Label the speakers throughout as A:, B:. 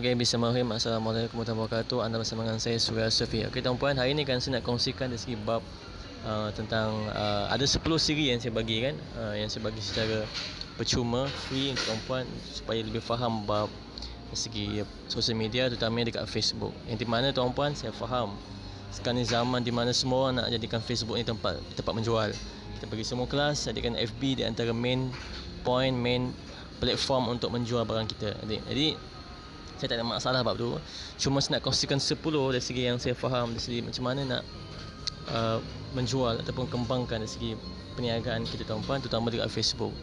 A: Okey, Bismillahirrahmanirrahim. Assalamualaikum warahmatullahi wabarakatuh. Anda bersama dengan saya Surya Sofi. Okey, tuan-puan, hari ini kan saya nak kongsikan dari segi bab uh, tentang uh, ada 10 siri yang saya bagi kan, uh, yang saya bagi secara percuma, free untuk tuan-puan supaya lebih faham bab dari segi sosial media terutamanya dekat Facebook. Yang di mana tuan-puan saya faham sekarang ni zaman di mana semua nak jadikan Facebook ni tempat tempat menjual. Kita bagi semua kelas jadikan FB di antara main point main platform untuk menjual barang kita. Jadi, jadi saya tak ada masalah bab tu cuma saya nak kongsikan 10 dari segi yang saya faham dari segi macam mana nak uh, menjual ataupun kembangkan dari segi perniagaan kita tuan-tuan terutama dekat Facebook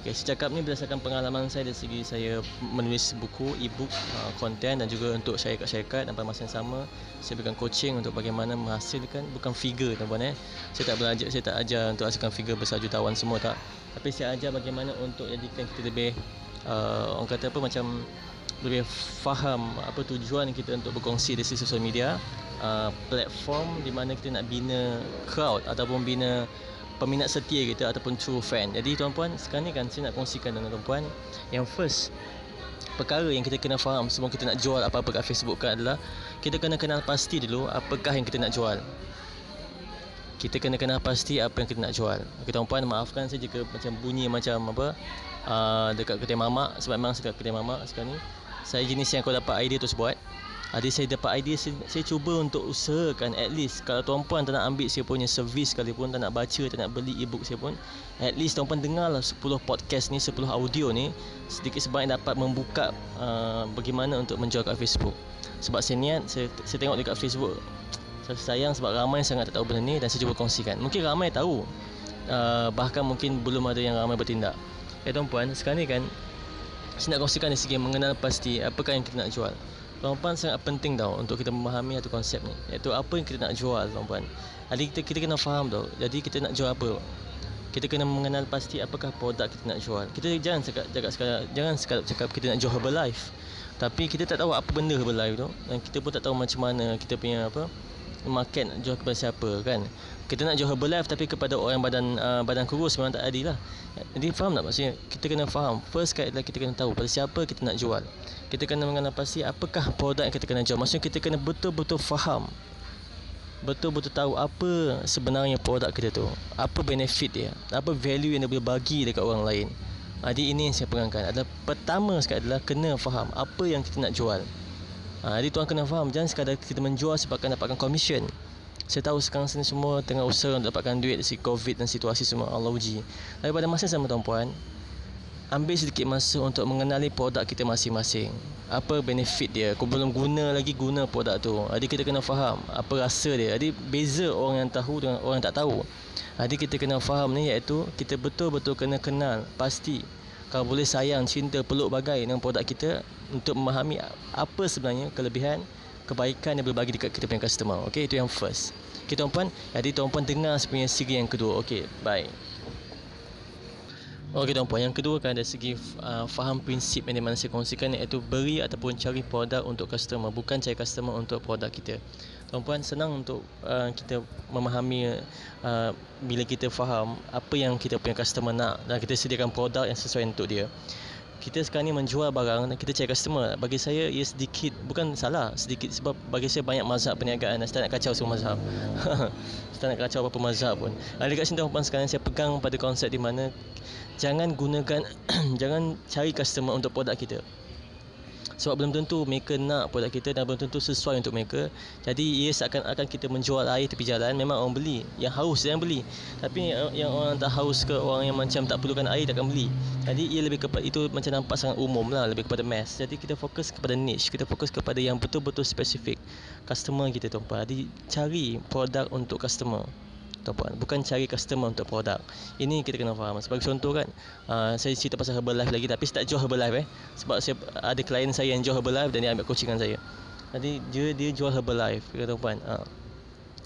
A: Okay, saya cakap ni berdasarkan pengalaman saya dari segi saya menulis buku, e-book, uh, konten dan juga untuk syarikat-syarikat dan pada masa yang sama saya berikan coaching untuk bagaimana menghasilkan bukan figure tuan-tuan eh. Saya tak belajar, saya tak ajar untuk hasilkan figure besar jutawan semua tak. Tapi saya ajar bagaimana untuk jadikan kita lebih uh, orang kata apa macam lebih faham apa tujuan kita untuk berkongsi di sosial media uh, platform di mana kita nak bina crowd ataupun bina peminat setia kita ataupun true fan. Jadi tuan-puan sekarang ni kan saya nak kongsikan dengan tuan-puan yang first perkara yang kita kena faham sebelum kita nak jual apa-apa kat Facebook kan adalah kita kena kenal pasti dulu apakah yang kita nak jual. Kita kena kenal pasti apa yang kita nak jual. Okay, tuan-puan maafkan saya jika macam bunyi macam apa uh, dekat kedai mamak sebab memang dekat kedai mamak sekarang ni saya jenis yang kau dapat idea terus buat Adik saya dapat idea saya, saya cuba untuk usahakan at least kalau tuan-puan tak nak ambil saya punya servis sekalipun tak nak baca tak nak beli ebook saya pun at least tuan-puan dengarlah 10 podcast ni 10 audio ni sedikit sebanyak dapat membuka uh, bagaimana untuk menjual kat Facebook. Sebab saya niat saya, saya tengok dekat Facebook saya sayang sebab ramai sangat tak tahu benda ni dan saya cuba kongsikan. Mungkin ramai tahu uh, bahkan mungkin belum ada yang ramai bertindak. Eh tuan-puan sekarang ni kan saya nak kongsikan dari segi mengenal pasti apakah yang kita nak jual. Tuan-puan sangat penting tau untuk kita memahami satu konsep ni. Iaitu apa yang kita nak jual tuan-puan. Jadi kita, kita kena faham tau. Jadi kita nak jual apa. Kita kena mengenal pasti apakah produk kita nak jual. Kita jangan cakap, cakap sekadar, jangan sekadar cakap kita nak jual Herbalife. Tapi kita tak tahu apa benda Herbalife tu. Dan kita pun tak tahu macam mana kita punya apa market nak jual kepada siapa kan kita nak jual Herbalife tapi kepada orang badan uh, badan kurus memang tak adil lah. Jadi faham tak maksudnya? Kita kena faham. First kali kita kena tahu pada siapa kita nak jual. Kita kena mengenal pasti apakah produk yang kita kena jual. Maksudnya kita kena betul-betul faham. Betul-betul tahu apa sebenarnya produk kita tu. Apa benefit dia. Apa value yang dia boleh bagi dekat orang lain. Jadi ini yang saya pegangkan adalah pertama sekali adalah kena faham apa yang kita nak jual. Ha, jadi tuan kena faham. Jangan sekadar kita menjual sebabkan dapatkan komisen Saya tahu sekarang sini semua tengah usaha untuk dapatkan duit dari COVID dan situasi semua. Allah uji. Tapi pada masa sama tuan-puan Ambil sedikit masa untuk mengenali produk kita masing-masing. Apa benefit dia? Kau belum guna lagi guna produk tu. Jadi kita kena faham Apa rasa dia. Jadi beza orang yang tahu dengan orang yang tak tahu. Jadi kita kena faham ni iaitu Kita betul-betul kena kenal Pasti kalau boleh sayang, cinta, peluk bagai dengan produk kita untuk memahami apa sebenarnya kelebihan, kebaikan yang berbagi dekat kita punya customer. Okey, itu yang first. Okey tuan-puan, jadi tuan-puan dengar sebenarnya segi yang kedua. Okey, bye. Okey tuan-puan, yang kedua kan dari segi uh, faham prinsip yang dimana saya kongsikan iaitu beri ataupun cari produk untuk customer, bukan cari customer untuk produk kita. Tuan-puan senang untuk uh, kita memahami uh, bila kita faham apa yang kita punya customer nak dan kita sediakan produk yang sesuai untuk dia. Kita sekarang ni menjual barang dan kita cari customer. Bagi saya ia sedikit bukan salah, sedikit sebab bagi saya banyak mazhab perniagaan dan saya tak nak kacau semua mazhab. saya tak nak kacau apa-apa mazhab pun. Uh, dekat sini tuan-puan sekarang saya pegang pada konsep di mana jangan gunakan jangan cari customer untuk produk kita sebab belum tentu mereka nak produk kita dan belum tentu sesuai untuk mereka. Jadi ia seakan-akan kita menjual air tepi jalan. Memang orang beli. Yang haus yang beli. Tapi yang orang tak haus ke orang yang macam tak perlukan air takkan beli. Jadi ia lebih kepada itu macam nampak sangat umum lah lebih kepada mass. Jadi kita fokus kepada niche. Kita fokus kepada yang betul-betul spesifik customer kita tuan-puan. Jadi cari produk untuk customer tuan-puan bukan cari customer untuk produk. Ini kita kena faham. Sebagai contoh kan uh, saya cerita pasal Herbalife lagi tapi saya tak jual Herbalife eh. Sebab saya ada klien saya yang jual Herbalife dan dia ambil coaching dengan saya. Jadi dia dia jual Herbalife tuan-puan uh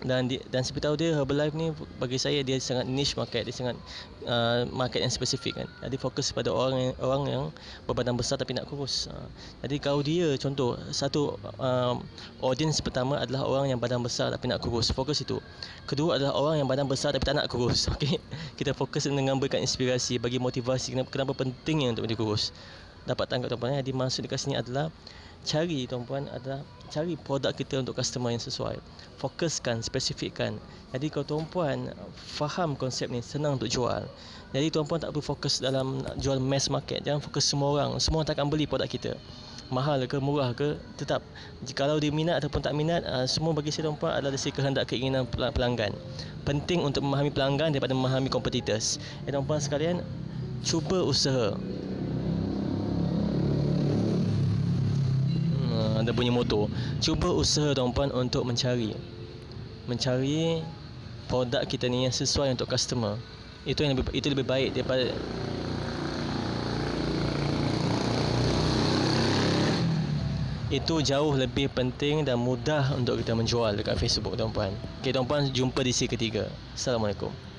A: dan di, dan seperti tahu dia Herbalife ni bagi saya dia sangat niche market dia sangat uh, market yang spesifik kan. Jadi fokus pada orang yang, orang yang berbadan besar tapi nak kurus. Uh, jadi kalau dia contoh satu um, audience pertama adalah orang yang badan besar tapi nak kurus. Fokus itu. Kedua adalah orang yang badan besar tapi tak nak kurus. Okey? Kita fokus dengan berikan inspirasi bagi motivasi kenapa, kenapa pentingnya untuk dia kurus dapat tangkap tuan-tuan jadi maksud dekat sini adalah cari tuan-puan adalah cari produk kita untuk customer yang sesuai. Fokuskan spesifikkan. Jadi kalau tuan-puan faham konsep ni senang untuk jual. Jadi tuan-puan tak perlu fokus dalam jual mass market. Jangan fokus semua orang. Semua tak akan beli produk kita. Mahal ke murah ke tetap kalau dia minat ataupun tak minat uh, semua bagi saya tuan-puan adalah dari kehendak keinginan pelanggan. Penting untuk memahami pelanggan daripada memahami competitors. Ya tuan-puan sekalian cuba usaha ada bunyi motor cuba usaha tuan-puan untuk mencari mencari produk kita ni yang sesuai untuk customer itu yang lebih itu lebih baik daripada itu jauh lebih penting dan mudah untuk kita menjual dekat Facebook tuan-puan. Okey tuan-puan jumpa di sesi ketiga. Assalamualaikum.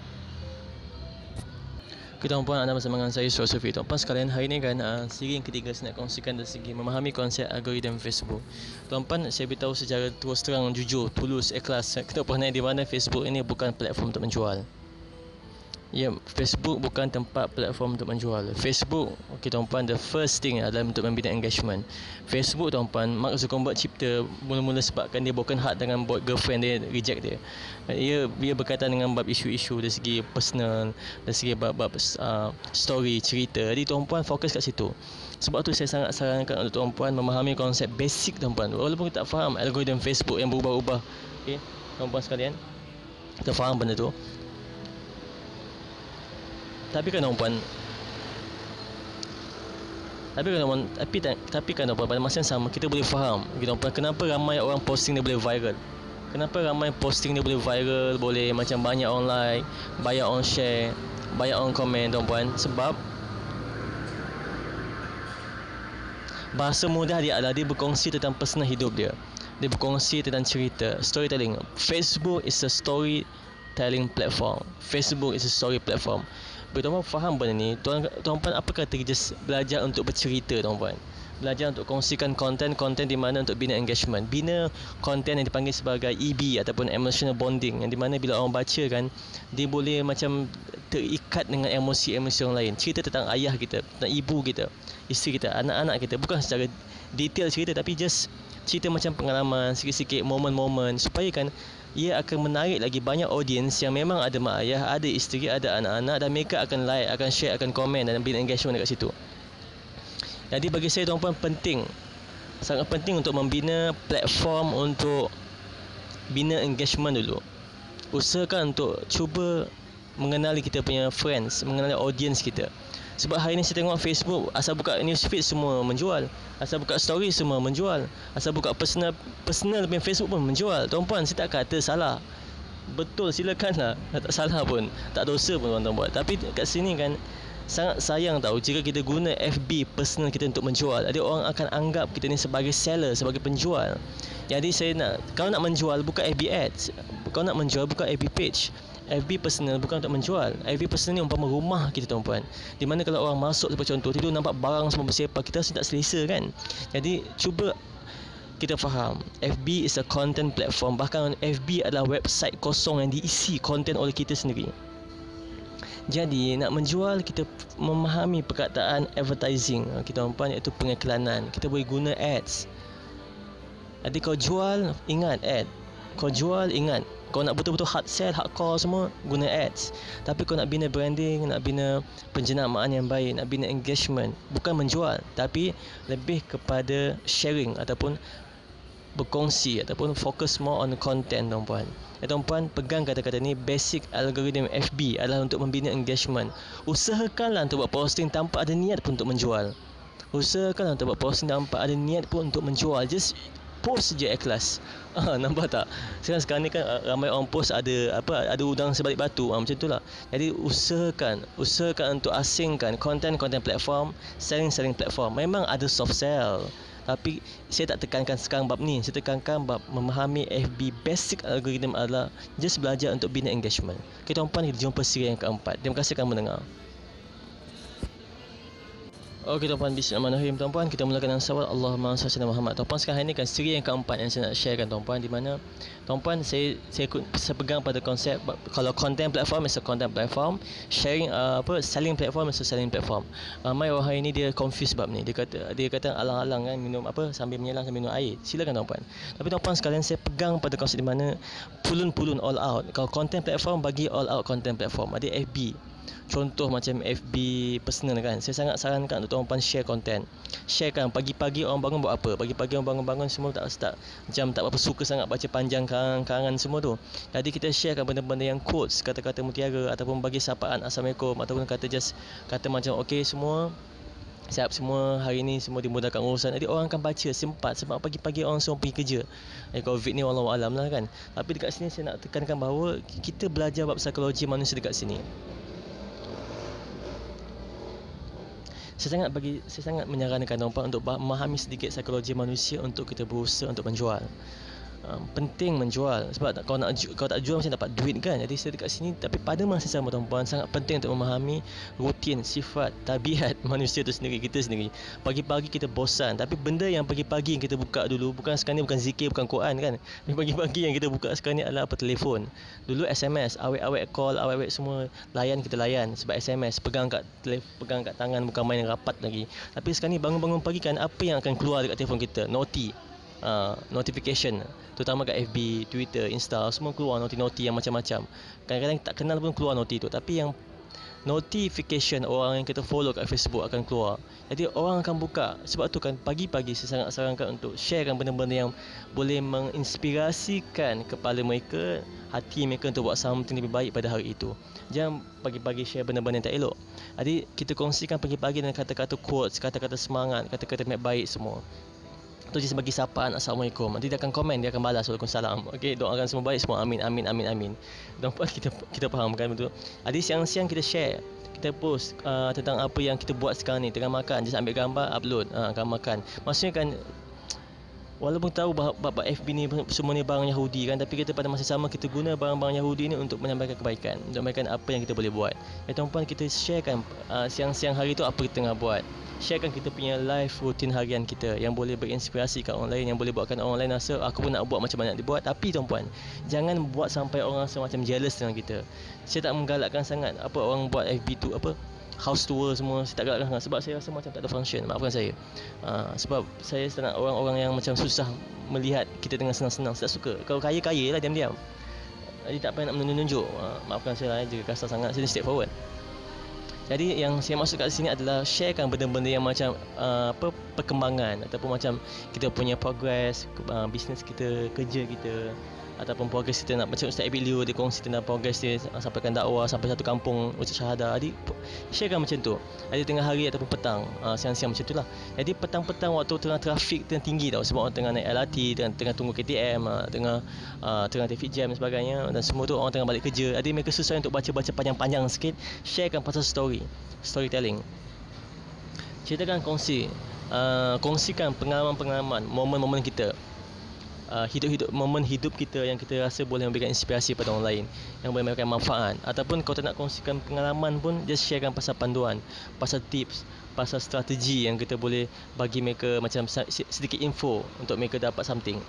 A: Okey tuan-puan anda bersama dengan saya Surah Sufi. Tuan-puan sekalian hari ini kan uh, siri yang ketiga saya nak kongsikan dari segi memahami konsep algoritma Facebook. Tuan-puan saya beritahu secara terus terang jujur tulus ikhlas kita pernah di mana Facebook ini bukan platform untuk menjual. Ya, Facebook bukan tempat platform untuk menjual. Facebook, okey tuan-puan, the first thing adalah untuk membina engagement. Facebook tuan-puan, Mark Zuckerberg cipta mula-mula sebabkan dia broken heart dengan buat girlfriend dia reject dia. Ia dia berkaitan dengan bab isu-isu dari segi personal, dari segi bab-bab uh, story, cerita. Jadi tuan-puan fokus kat situ. Sebab tu saya sangat sarankan untuk tuan-puan memahami konsep basic tuan-puan. Walaupun kita tak faham algoritma Facebook yang berubah-ubah. Okey, tuan-puan sekalian. Kita faham benda tu. Tapi kan puan tapi kan puan tapi tapi kan puan pada masa yang sama kita boleh faham kita kenapa ramai orang posting dia boleh viral? Kenapa ramai posting dia boleh viral boleh macam banyak online banyak on share banyak on komen tuan puan sebab bahasa mudah dia adalah dia berkongsi tentang personal hidup dia. Dia berkongsi tentang cerita storytelling. Facebook is a storytelling platform. Facebook is a story platform. Bila tuan-puan faham benda ni tuan, tuan-puan apa kata just belajar untuk bercerita tuan-puan? Belajar untuk kongsikan konten-konten di mana untuk bina engagement. Bina konten yang dipanggil sebagai EB ataupun emotional bonding yang di mana bila orang baca kan dia boleh macam terikat dengan emosi-emosi orang lain. Cerita tentang ayah kita tentang ibu kita isteri kita anak-anak kita. Bukan secara detail cerita tapi just cerita macam pengalaman sikit-sikit momen-momen. Supaya kan ia akan menarik lagi banyak audience yang memang ada mak ayah, ada isteri, ada anak-anak dan mereka akan like, akan share, akan komen dan bina engagement dekat situ. Jadi bagi saya tuan-puan penting sangat penting untuk membina platform untuk bina engagement dulu. Usahakan untuk cuba mengenali kita punya friends, mengenali audience kita. Sebab hari ni saya tengok Facebook Asal buka newsfeed semua menjual. Asal buka story semua menjual. Asal buka personal personal punya Facebook pun menjual. Tuan-puan saya tak kata salah. Betul silakan lah. Tak salah pun. Tak dosa pun tuan-tuan buat. Tapi kat sini kan Sangat sayang tahu jika kita guna FB personal kita untuk menjual. Jadi orang akan anggap kita ni sebagai seller Sebagai penjual. Jadi saya nak Kalau nak menjual buka FB ads. Kalau nak menjual buka FB page FB personal bukan untuk menjual. FB personal ni umpama rumah kita tuan-puan. Di mana kalau orang masuk seperti contoh tidur nampak barang semua bersepah kita rasa tak selesa kan? Jadi cuba kita faham FB is a content platform. Bahkan FB adalah website kosong yang diisi content oleh kita sendiri. Jadi nak menjual kita memahami perkataan advertising. Kita tuan-puan iaitu pengiklanan kita boleh guna ads. Jadi kau jual ingat ad kau jual ingat. Kau nak betul-betul hard sell, hardcore semua Guna ads. Tapi kau nak bina branding Nak bina penjenamaan yang baik Nak bina engagement. Bukan menjual Tapi lebih kepada sharing Ataupun berkongsi Ataupun fokus more on content tuan-puan. Ya tuan-puan pegang kata-kata ni Basic algorithm FB adalah untuk membina engagement. Usahakanlah untuk buat posting tanpa ada niat pun untuk menjual. Usahakanlah untuk buat posting tanpa ada niat pun untuk menjual. Just post je ikhlas. Ah nampak tak? Sekarang sekarang ni kan ah, ramai orang post ada apa ada udang sebalik batu ah, macam itulah. Jadi usahakan usahakan untuk asingkan konten-konten platform, selling-selling platform. Memang ada soft sell. Tapi saya tak tekankan sekarang bab ni. Saya tekankan bab memahami FB basic algorithm adalah just belajar untuk bina engagement. Kita umpan kita jumpa siri yang keempat. Terima kasih kerana mendengar. Okey tuan-puan Bismillahirrahmanirrahim tuan-puan. Kita mulakan dengan sawal Allahumma salli ala Muhammad. Tuan-puan sekarang ini kan siri yang keempat yang saya nak sharekan tuan-puan di mana tuan-puan saya saya, saya pegang pada konsep kalau content platform is a content platform. Sharing uh, apa selling platform is a selling platform. Ramai uh, orang ini dia confused bab ni. Dia kata dia kata alang-alang kan minum apa sambil menyelang sambil minum air. Silakan tuan-puan. Tapi tuan-puan sekalian saya pegang pada konsep di mana pulun-pulun all out. Kalau content platform bagi all out content platform. Ada FB contoh macam FB personal kan saya sangat sarankan untuk tuan-tuan share content. Share kan pagi-pagi orang bangun buat apa? Pagi-pagi orang bangun-bangun semua tak start macam tak apa suka sangat baca panjang karangan-karangan semua tu. Jadi kita share kan benda-benda yang quotes kata-kata mutiara ataupun bagi sapaan assalamualaikum ataupun kata just kata macam okey semua Siap semua hari ni semua dimudahkan urusan. Jadi orang akan baca sempat Sebab pagi-pagi orang semua pergi kerja. Eh, Covid ni Allah Alam lah kan. Tapi dekat sini saya nak tekankan bahawa Kita belajar bab psikologi manusia dekat sini saya sangat bagi saya sangat menyarankan tuan-tuan untuk memahami sedikit psikologi manusia untuk kita berusaha untuk menjual um, penting menjual. Sebab kalau nak kalau tak jual macam dapat duit kan. Jadi saya dekat sini tapi pada masa sama tuan-puan sangat penting untuk memahami rutin sifat tabiat manusia itu sendiri kita sendiri. Pagi-pagi kita bosan tapi benda yang pagi-pagi yang kita buka dulu bukan sekarang ni bukan zikir bukan Quran kan. Pagi-pagi yang kita buka sekarang ni adalah apa? Telefon. Dulu SMS awet-awet call awet-awet semua layan kita layan. Sebab SMS pegang kat telefon pegang kat tangan bukan main rapat lagi. Tapi sekarang ni bangun-bangun pagi kan apa yang akan keluar dekat telefon kita? Noti uh, notification terutama kat FB, Twitter, Insta semua keluar noti-noti yang macam-macam. Kadang-kadang tak kenal pun keluar noti tu tapi yang notification orang yang kita follow kat Facebook akan keluar. Jadi orang akan buka. Sebab tu kan pagi-pagi saya sangat sarankan untuk sharekan benda-benda yang boleh menginspirasikan kepala mereka, hati mereka untuk buat something lebih baik pada hari itu. Jangan pagi-pagi share benda-benda yang tak elok. Jadi kita kongsikan pagi-pagi dengan kata-kata quotes, kata-kata semangat, kata-kata baik semua tu je bagi sapaan assalamualaikum. Nanti dia akan komen dia akan balas. Waalaikumsalam. Okey doakan semua baik semua amin amin amin amin. Dan kita kita fahamkan betul? Ada siang-siang kita share kita post uh, tentang apa yang kita buat sekarang ni. Tengah makan just ambil gambar upload. Uh, akan makan maksudnya kan Walaupun tahu bahawa FB ni semua ni barang Yahudi kan Tapi kita pada masa sama kita guna barang-barang Yahudi ni untuk menyampaikan kebaikan Untuk menyampaikan apa yang kita boleh buat. Ya tuan-puan kita sharekan uh, siang-siang hari tu apa kita tengah buat. Sharekan kita punya live rutin harian kita yang boleh berinspirasi kat orang lain yang boleh buatkan orang lain rasa aku pun nak buat macam mana dibuat tapi tuan-puan jangan buat sampai orang rasa macam jealous dengan kita. Saya tak menggalakkan sangat apa orang buat FB tu apa house tour semua saya tak galakkan sangat sebab saya rasa macam tak ada function maafkan saya. Uh, sebab saya tak nak orang-orang yang macam susah melihat kita dengan senang-senang saya tak suka. Kalau kaya-kaya lah diam-diam. Jadi tak payah nak menunjuk uh, maafkan saya lah eh, jika kasar sangat saya step forward jadi yang saya maksud kat sini adalah sharekan benda-benda yang macam uh, apa perkembangan ataupun macam kita punya progress uh, bisnes kita, kerja kita ataupun progres kita nak macam Ustaz Abilio dia kongsi tentang progres dia sampaikan dakwah sampai satu kampung ucap syahadah jadi sharekan macam tu. Ada tengah hari ataupun petang uh, siang-siang macam tu lah jadi petang-petang waktu tengah trafik tengah tinggi tau sebab orang tengah naik LRT tengah, tengah tunggu KTM uh, tengah uh, tengah traffic jam dan sebagainya. Dan semua tu orang tengah balik kerja. Jadi mereka susah untuk baca-baca panjang-panjang sikit. Sharekan pasal story storytelling. Ceritakan kongsi uh, kongsikan pengalaman-pengalaman momen-momen kita uh, hidup-hidup momen hidup kita yang kita rasa boleh memberikan inspirasi pada orang lain yang boleh memberikan manfaat. Ataupun kalau tak nak kongsikan pengalaman pun just sharekan pasal panduan pasal tips pasal strategi yang kita boleh bagi mereka macam sedikit info untuk mereka dapat something